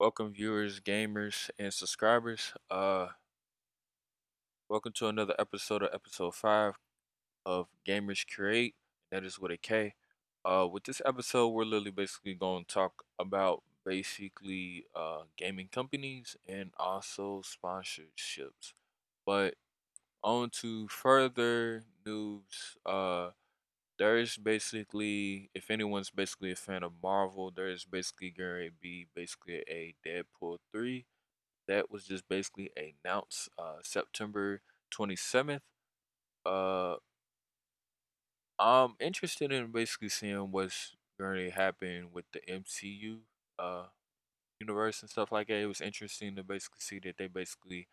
Welcome viewers, gamers, and subscribers. Uh welcome to another episode of episode five of Gamers Create. That is with a K. Uh with this episode we're literally basically gonna talk about basically uh gaming companies and also sponsorships. But on to further news. Uh there is basically if anyone's basically a fan of Marvel, there is basically going to be basically a Deadpool 3 that was just basically announced uh September 27th. Uh I'm interested in basically seeing what's going to happen with the MCU uh universe and stuff like that. It was interesting to basically see that they basically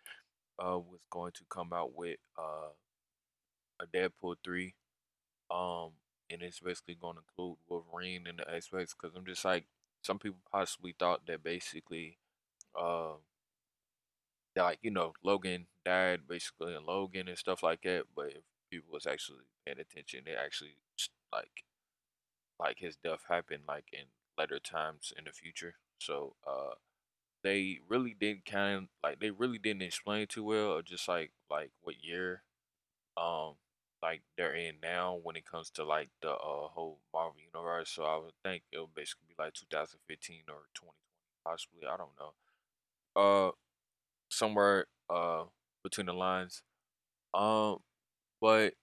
uh was going to come out with uh a Deadpool 3 um and it's basically going to include Wolverine and the X-Men cuz I'm just like some people possibly thought that basically uh like you know Logan died basically in Logan and stuff like that. But if people was actually paying attention, they actually like like his death happened like in later times in the future. So uh they really didn't kind of like they really didn't explain too well or just like like what year um like they're in now when it comes to like the uh whole Marvel universe. So I would think it would basically be like 2015 or 2020 possibly. I don't know. Uh somewhere uh between the lines. Um, but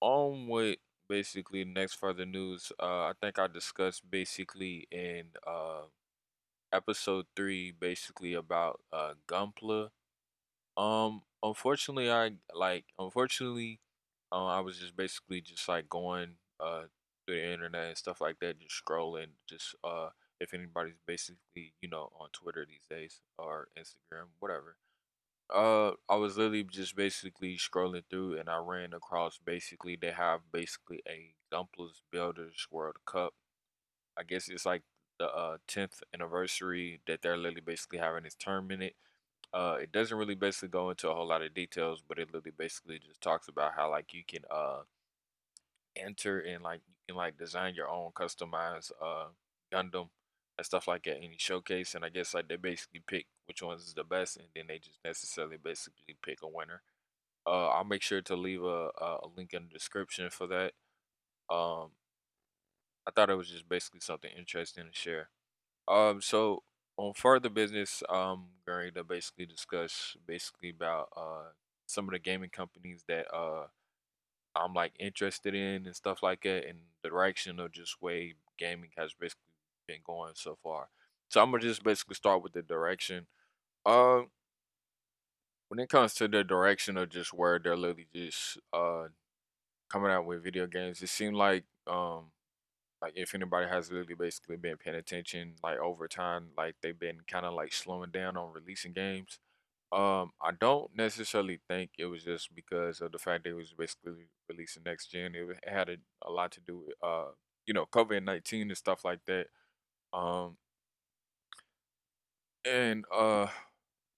on with basically next further news. Uh, I think I discussed basically in uh episode three basically about uh Gunpla. Um, unfortunately, I like unfortunately, uh, I was just basically just like going uh through the internet and stuff like that, just scrolling, just uh if anybody's basically you know on Twitter these days or Instagram, whatever Uh, I was literally just basically scrolling through, and I ran across basically they have basically a Gunpla Builders World Cup. I guess it's like the uh tenth anniversary that they're literally basically having this tournament. Uh, it doesn't really basically go into a whole lot of details, but it literally basically just talks about how like you can uh enter and like you can like design your own customized uh Gundam and stuff like that in the showcase. And I guess like they basically pick which ones is the best, and then they just necessarily basically pick a winner. Uh, I'll make sure to leave a, a a link in the description for that. Um, I thought it was just basically something interesting to share. Um, so on further business, um, going to basically discuss basically about uh some of the gaming companies that uh I'm like interested in and stuff like that, and the direction of just way gaming has basically been going so far. So I'm gonna just basically start with the direction. Um, when it comes to the direction of just where they're literally just uh coming out with video games, it seemed like um like if anybody has really basically been paying attention, like over time, like they've been kind of like slowing down on releasing games. Um, I don't necessarily think it was just because of the fact that it was basically releasing next gen. It, had a, a lot to do with uh, you know, COVID nineteen and stuff like that. Um, and uh,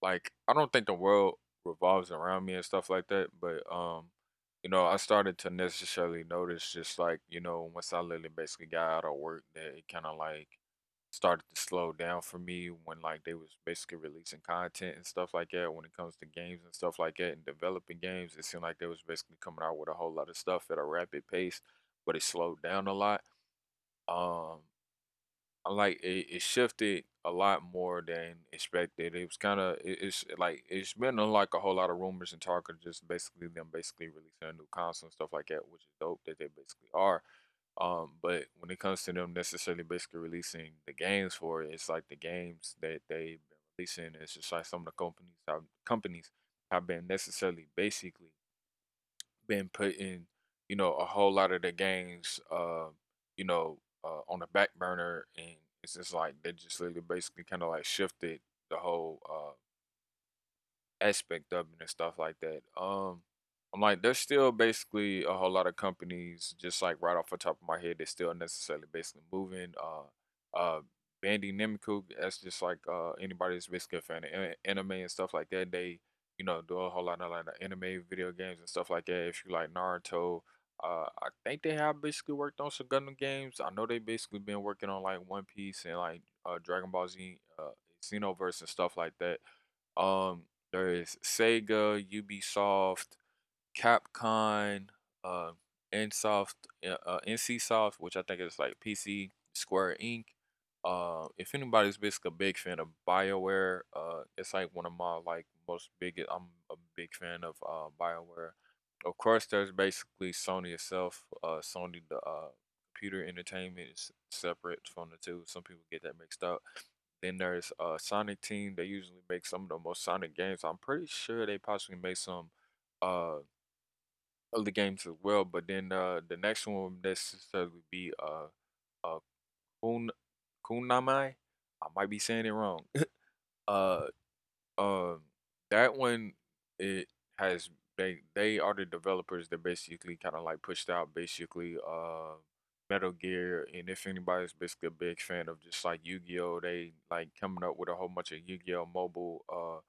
like I don't think the world revolves around me and stuff like that, but um, you know, I started to necessarily notice just like you know, once I literally basically got out of work, that it kind of like started to slow down for me when like they was basically releasing content and stuff like that when it comes to games and stuff like that and developing games it seemed like they was basically coming out with a whole lot of stuff at a rapid pace but it slowed down a lot. Um I like it, it shifted a lot more than expected it was kind of it, it's like it's been like a whole lot of rumors and talk of just basically them basically releasing a new console and stuff like that which is dope that they basically are um, but when it comes to them necessarily basically releasing the games for it, it's like the games that they've been releasing. It's just like some of the companies have companies have been necessarily basically been putting, you know, a whole lot of the games, uh, you know, uh, on the back burner, and it's just like they just literally basically kind of like shifted the whole uh aspect of it and stuff like that. Um, I'm like, there's still basically a whole lot of companies, just like right off the top of my head, that's still necessarily basically moving. Uh, uh, Bandai Namco, that's just like uh anybody that's basically a fan of anime and stuff like that. They, you know, do a whole lot of like anime video games and stuff like that. If you like Naruto, uh, I think they have basically worked on some Gundam games. I know they basically been working on like One Piece and like uh, Dragon Ball Z, uh, Xenoverse and stuff like that. Um, there is Sega, Ubisoft, Capcom, uh, NSoft, uh, uh, NCSoft, which I think is like PC, Square Enix Uh, if anybody's basically a big fan of BioWare, uh, it's like one of my like most big. I'm a big fan of uh BioWare. Of course, there's basically Sony itself. Uh, Sony the uh computer entertainment is separate from the two. Some people get that mixed up. Then there's uh Sonic Team. They usually make some of the most Sonic games. I'm pretty sure they possibly make some uh other games as well. But then uh the next one would necessarily be uh uh Kun Kunamai. I might be saying it wrong. uh um that one it has they they are the developers that basically kind of like pushed out basically uh Metal Gear and if anybody's basically a big fan of just like Yu-Gi-Oh they like coming up with a whole bunch of Yu-Gi-Oh mobile uh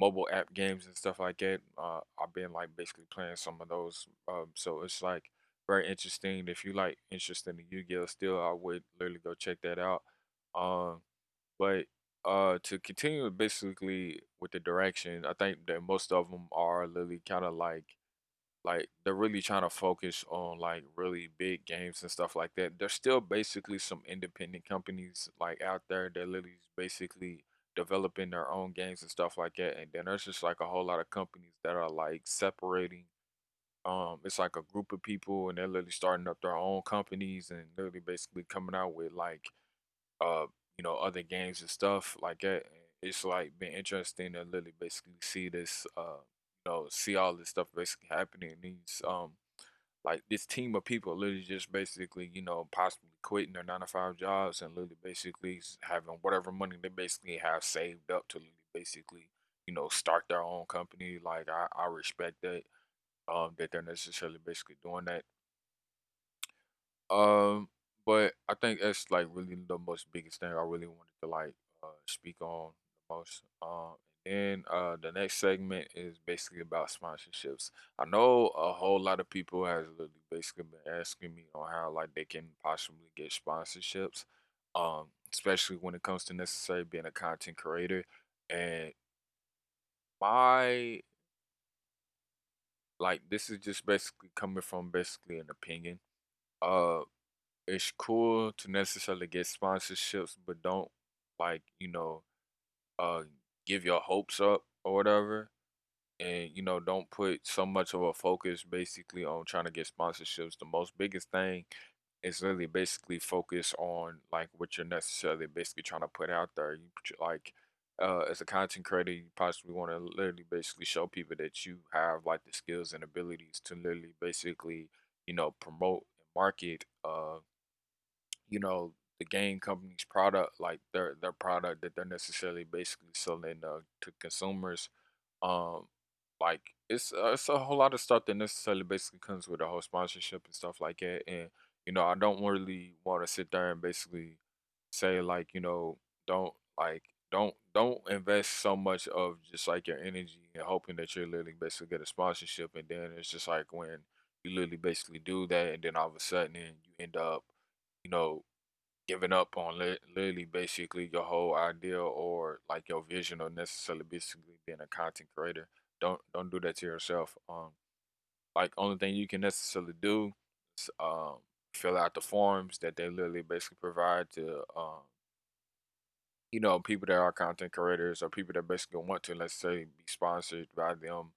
mobile app games and stuff like that uh I've been like basically playing some of those um so it's like very interesting if you like interested in Yu-Gi-Oh still I would literally go check that out um but uh, to continue basically with the direction, I think that most of them are literally kind of like like they're really trying to focus on like really big games and stuff like that. There's still basically some independent companies like out there that literally basically developing their own games and stuff like that. And then there's just like a whole lot of companies that are like separating. Um, it's like a group of people and they're literally starting up their own companies and literally basically coming out with like uh you know other games and stuff like that. It's like been interesting to literally basically see this uh you know see all this stuff basically happening. These um like this team of people literally just basically you know possibly quitting their nine to five jobs and literally basically having whatever money they basically have saved up to literally basically you know start their own company. Like I I respect that um that they're necessarily basically doing that um, but I think that's like really the most biggest thing I really wanted to like uh speak on the most. Um, and uh the next segment is basically about sponsorships. I know a whole lot of people has literally basically been asking me on how like they can possibly get sponsorships. Um, especially when it comes to necessarily being a content creator. And my like this is just basically coming from basically an opinion. Uh it's cool to necessarily get sponsorships, but don't like, you know, uh give your hopes up or whatever. And you know, don't put so much of a focus basically on trying to get sponsorships. The most biggest thing is really basically focus on like what you're necessarily basically trying to put out there. You like uh as a content creator, you possibly want to literally basically show people that you have like the skills and abilities to literally basically, you know, promote and market uh you know, the game company's product, like their their product that they're necessarily basically selling uh, to consumers. Um, like it's uh, it's a whole lot of stuff that necessarily basically comes with a whole sponsorship and stuff like that. And you know, I don't really want to sit there and basically say like, you know, don't like don't don't invest so much of just like your energy and hoping that you're literally basically get a sponsorship and then it's just like when you literally basically do that and then all of a sudden you end up you know giving up on li- literally basically your whole idea or like your vision or necessarily basically being a content creator. Don't don't do that to yourself. Um, like only thing you can necessarily do is um fill out the forms that they literally basically provide to um you know people that are content creators or people that basically want to let's say be sponsored by them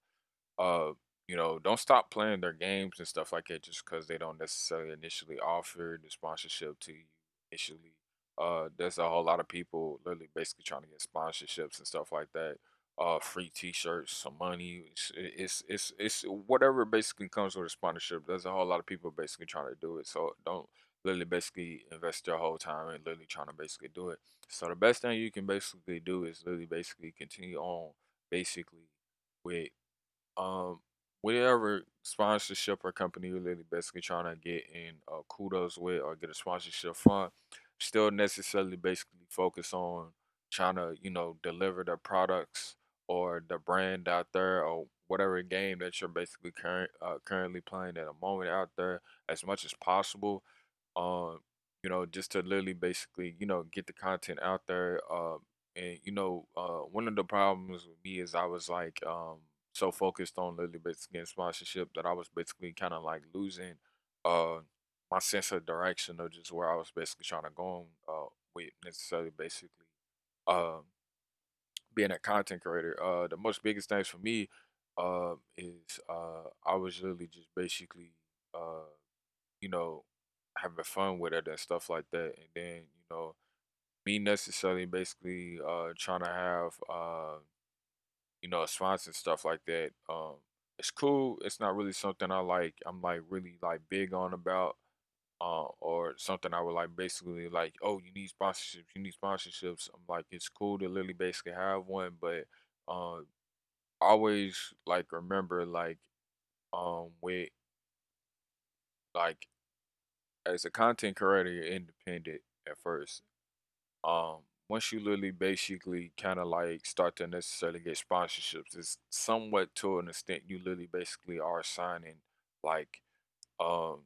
uh, you know, don't stop playing their games and stuff like that just because they don't necessarily initially offer the sponsorship to you initially. Uh, there's a whole lot of people literally basically trying to get sponsorships and stuff like that. Uh, free T-shirts, some money. It's, it's it's it's whatever basically comes with a sponsorship. There's a whole lot of people basically trying to do it. So don't literally basically invest your whole time and literally trying to basically do it. So the best thing you can basically do is literally basically continue on basically with um, whatever sponsorship or company you're really basically trying to get in uh, kudos with or get a sponsorship from, still necessarily basically focus on trying to, you know, deliver the products or the brand out there or whatever game that you're basically current uh, currently playing at a moment out there as much as possible. Um, you know, just to literally basically, you know, get the content out there. Um, and you know, uh, one of the problems with me is I was like, um, so focused on literally basically getting sponsorship that I was basically kind of like losing, uh, my sense of direction of just where I was basically trying to go uh, with necessarily basically, um, being a content creator. Uh, the most biggest things for me, uh, is uh, I was literally just basically, uh you know, having fun with it and stuff like that. And then, you know, me necessarily basically uh trying to have uh, you know, a sponsor and stuff like that. Um it's cool. It's not really something I like I'm like really like big on about uh or something I would like basically like, oh you need sponsorships, you need sponsorships. I'm like it's cool to literally basically have one, but um always like remember like um with like as a content creator, you're independent at first. Um, once you literally basically kind of like start to necessarily get sponsorships, it's somewhat to an extent you literally basically are signing like um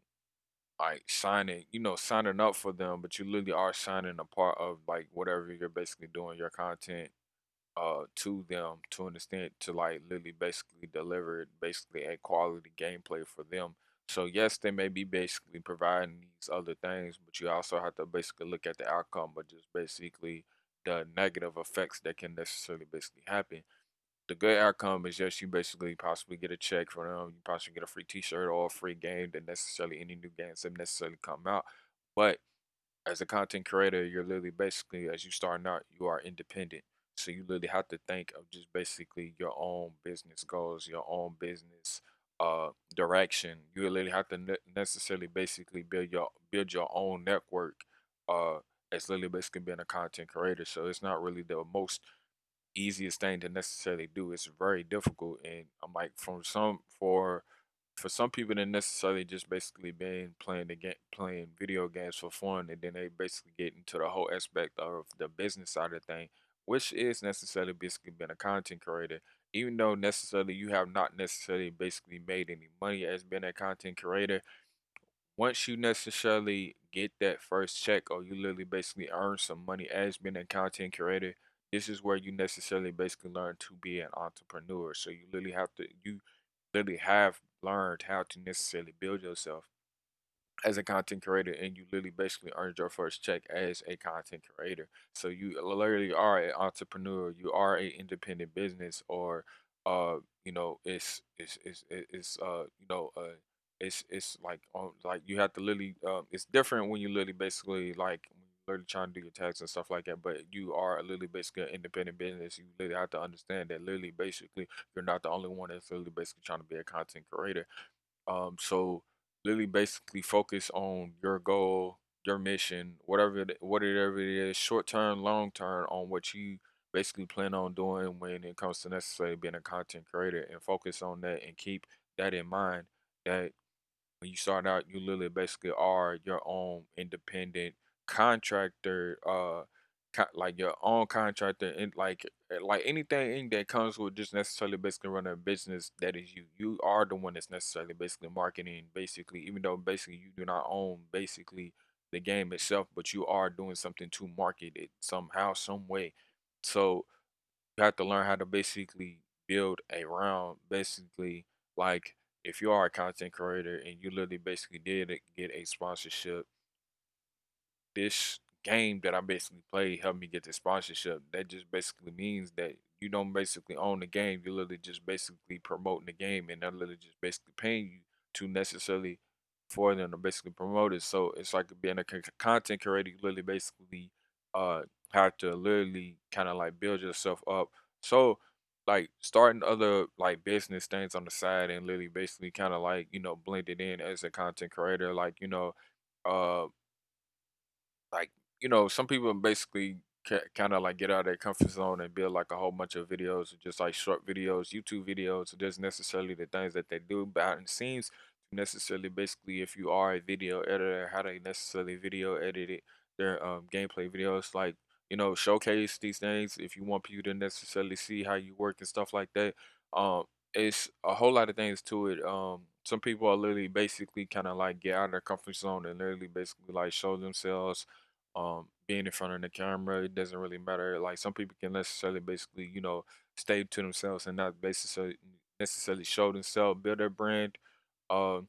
like signing, you know, signing up for them, but you literally are signing a part of like whatever you're basically doing your content uh to them to an extent to like literally basically deliver basically a quality gameplay for them. So yes, they may be basically providing these other things, but you also have to basically look at the outcome, but just basically the negative effects that can necessarily basically happen. The good outcome is just you basically possibly get a check from them, you possibly get a free T-shirt or a free game that necessarily any new games that necessarily come out. But as a content creator, you're literally basically as you start out, you are independent. So you literally have to think of just basically your own business goals, your own business uh direction. You literally have to ne- necessarily basically build your build your own network uh as literally basically being a content creator. So it's not really the most easiest thing to necessarily do. It's very difficult and I'm like from some for for some people they necessarily just basically been playing the game playing video games for fun and then they basically get into the whole aspect of the business side of thing which is necessarily basically being a content creator even though necessarily you have not necessarily basically made any money as being a content creator once you necessarily get that first check or you literally basically earn some money as being a content creator this is where you necessarily basically learn to be an entrepreneur so you literally have to you literally have learned how to necessarily build yourself as a content creator and you literally basically earned your first check as a content creator. So you literally are an entrepreneur, you are a independent business or uh you know it's it's it's it's uh you know uh it's it's like um like you have to literally um it's different when you literally basically like literally trying to do your tax and stuff like that but you are literally basically an independent business you literally have to understand that literally basically you're not the only one that's literally basically trying to be a content creator um, so literally basically focus on your goal, your mission, whatever it, whatever it is, short term, long term, on what you basically plan on doing when it comes to necessarily being a content creator, and focus on that and keep that in mind. That when you start out, you literally basically are your own independent contractor, uh, co- like your own contractor, and like eh, like anything that comes with just necessarily basically running a business that is you. You are the one that's necessarily basically marketing, basically, even though basically you do not own basically the game itself, but you are doing something to market it somehow, some way. So you have to learn how to basically build around basically like if you are a content creator and you literally basically did get a sponsorship this game that I basically played helped me get the sponsorship. That just basically means that you don't basically own the game. You're literally just basically promoting the game and they're literally just basically paying you to necessarily for them to basically promote it. So it's like being a content creator, you literally basically uh have to literally kind of like build yourself up. So like starting other like business things on the side and literally basically kind of like, you know, blend it in as a content creator, like, you know, uh like you know some people basically ca- kind of like get out of their comfort zone and build like a whole bunch of videos just like short videos youtube videos just necessarily the things that they do behind the scenes necessarily basically if you are a video editor how they necessarily video edit it their um, gameplay videos like you know showcase these things if you want people to necessarily see how you work and stuff like that um it's a whole lot of things to it um some people are literally basically kind of like get out of their comfort zone and literally basically like show themselves um being in front of the camera it doesn't really matter like some people can necessarily basically you know stay to themselves and not basically necessarily show themselves build their brand um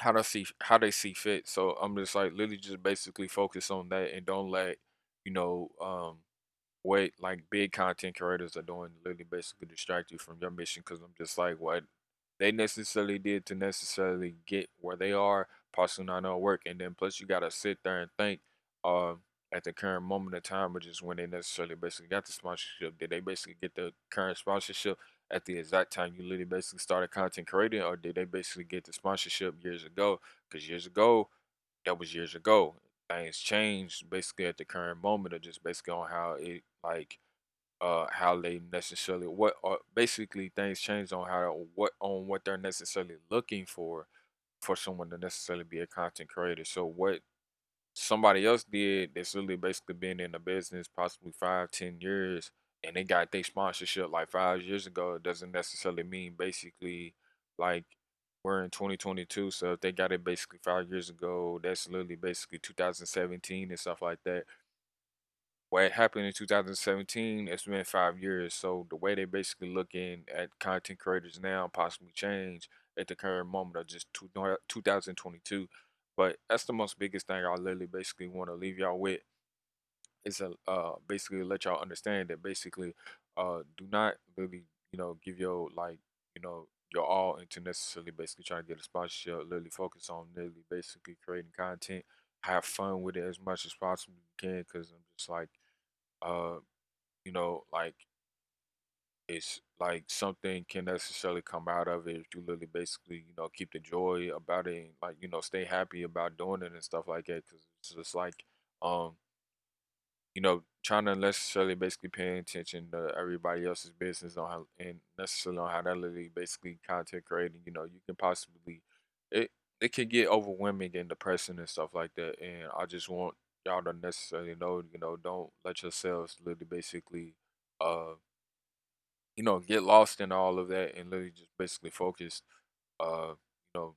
how they see how they see fit so i'm just like literally just basically focus on that and don't let you know um what like big content creators are doing literally basically distract you from your mission because I'm just like what they necessarily did to necessarily get where they are, possibly not gonna work. And then plus you gotta sit there and think um at the current moment of time, which is when they necessarily basically got the sponsorship. Did they basically get the current sponsorship at the exact time you literally basically started content creating, or did they basically get the sponsorship years ago? Because years ago, that was years ago. Things change basically at the current moment, or just basically on how it like uh how they necessarily what are basically things change on how what on what they're necessarily looking for for someone to necessarily be a content creator. So what somebody else did that's really basically been in the business possibly five, ten years and they got their sponsorship like five years ago, doesn't necessarily mean basically like we're in 2022. So if they got it basically five years ago, that's literally basically 2017 and stuff like that what happened in 2017 it's been five years so the way they basically looking at content creators now possibly change at the current moment of just 2022 but that's the most biggest thing i literally basically want to leave y'all with is a uh basically let y'all understand that basically uh do not really you know give your like you know your all into necessarily basically trying to get a sponsorship literally focus on literally basically creating content have fun with it as much as possible you can because i'm just like uh you know like it's like something can necessarily come out of it if you literally basically you know keep the joy about it and like you know stay happy about doing it and stuff like that because it's just like um you know, trying to necessarily basically paying attention to everybody else's business on how and necessarily on how that literally basically content creating, you know, you can possibly it it can get overwhelming and depressing and stuff like that. And I just want y'all to necessarily know, you know, don't let yourselves literally basically uh you know get lost in all of that and literally just basically focus uh you know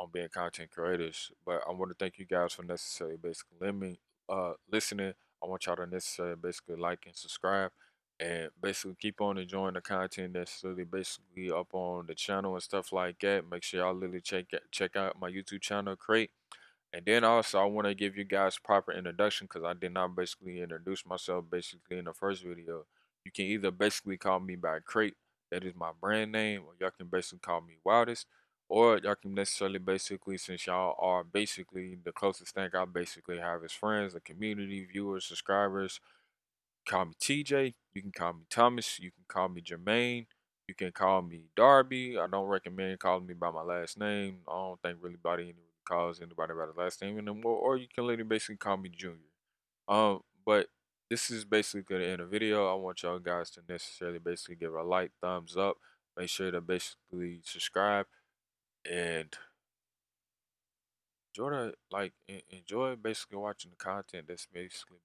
on being content creators. But I want to thank you guys for necessarily basically listening. Uh, listening. I want y'all to necessarily basically like and subscribe, and basically keep on enjoying the content that's really basically up on the channel and stuff like that. Make sure y'all literally check check out my YouTube channel, Crate. And then also I want to give you guys proper introduction because I did not basically introduce myself basically in the first video. You can either basically call me by Crate, that is my brand name, or y'all can basically call me Wildest or y'all can necessarily basically since y'all are basically the closest thing I basically have as friends, the community, viewers, subscribers. Call me TJ. You can call me Thomas. You can call me Jermaine. You can call me Darby. I don't recommend calling me by my last name. I don't think really anybody calls anybody by the last name anymore. Or you can literally basically call me Junior. Um, but this is basically the end the video. I want y'all guys to necessarily basically give a like, thumbs up. Make sure to basically subscribe and enjoy the, like enjoy basically watching the content that's basically